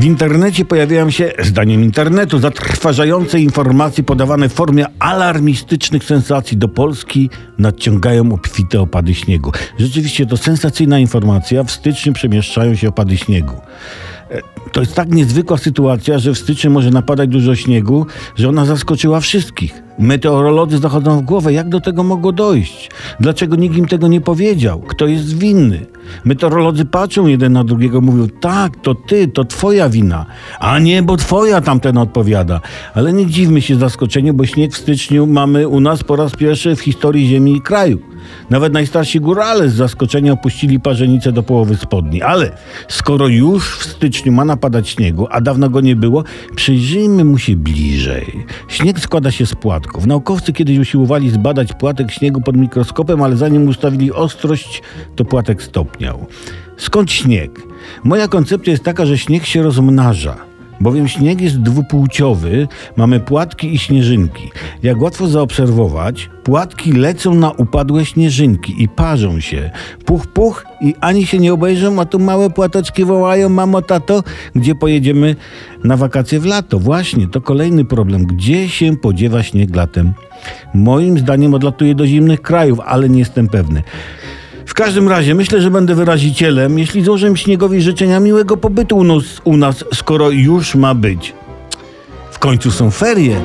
W internecie pojawiają się, zdaniem internetu, zatrważające informacje podawane w formie alarmistycznych sensacji. Do Polski nadciągają obfite opady śniegu. Rzeczywiście to sensacyjna informacja. W styczniu przemieszczają się opady śniegu. To jest tak niezwykła sytuacja, że w styczniu może napadać dużo śniegu, że ona zaskoczyła wszystkich. Meteorolodzy zachodzą w głowę, jak do tego mogło dojść? Dlaczego nikt im tego nie powiedział? Kto jest winny? Meteorolodzy patrzą jeden na drugiego, mówią: Tak, to ty, to twoja wina. A nie, bo twoja tamten odpowiada. Ale nie dziwmy się zaskoczeniu, bo śnieg w styczniu mamy u nas po raz pierwszy w historii Ziemi i kraju. Nawet najstarsi górale z zaskoczenia opuścili parzenicę do połowy spodni. Ale skoro już w styczniu ma napadać śniegu, a dawno go nie było, przyjrzyjmy mu się bliżej. Śnieg składa się z płatków. Naukowcy kiedyś usiłowali zbadać płatek śniegu pod mikroskopem, ale zanim ustawili ostrość, to płatek stopniał. Skąd śnieg? Moja koncepcja jest taka, że śnieg się rozmnaża. Bowiem śnieg jest dwupłciowy, mamy płatki i śnieżynki. Jak łatwo zaobserwować, płatki lecą na upadłe śnieżynki i parzą się. Puch, puch i ani się nie obejrzą, a tu małe płateczki wołają, mamo, tato, gdzie pojedziemy na wakacje w lato? Właśnie, to kolejny problem. Gdzie się podziewa śnieg latem? Moim zdaniem odlatuje do zimnych krajów, ale nie jestem pewny. W każdym razie myślę, że będę wyrazicielem, jeśli złożę śniegowi życzenia miłego pobytu u nas, u nas, skoro już ma być. W końcu są ferie.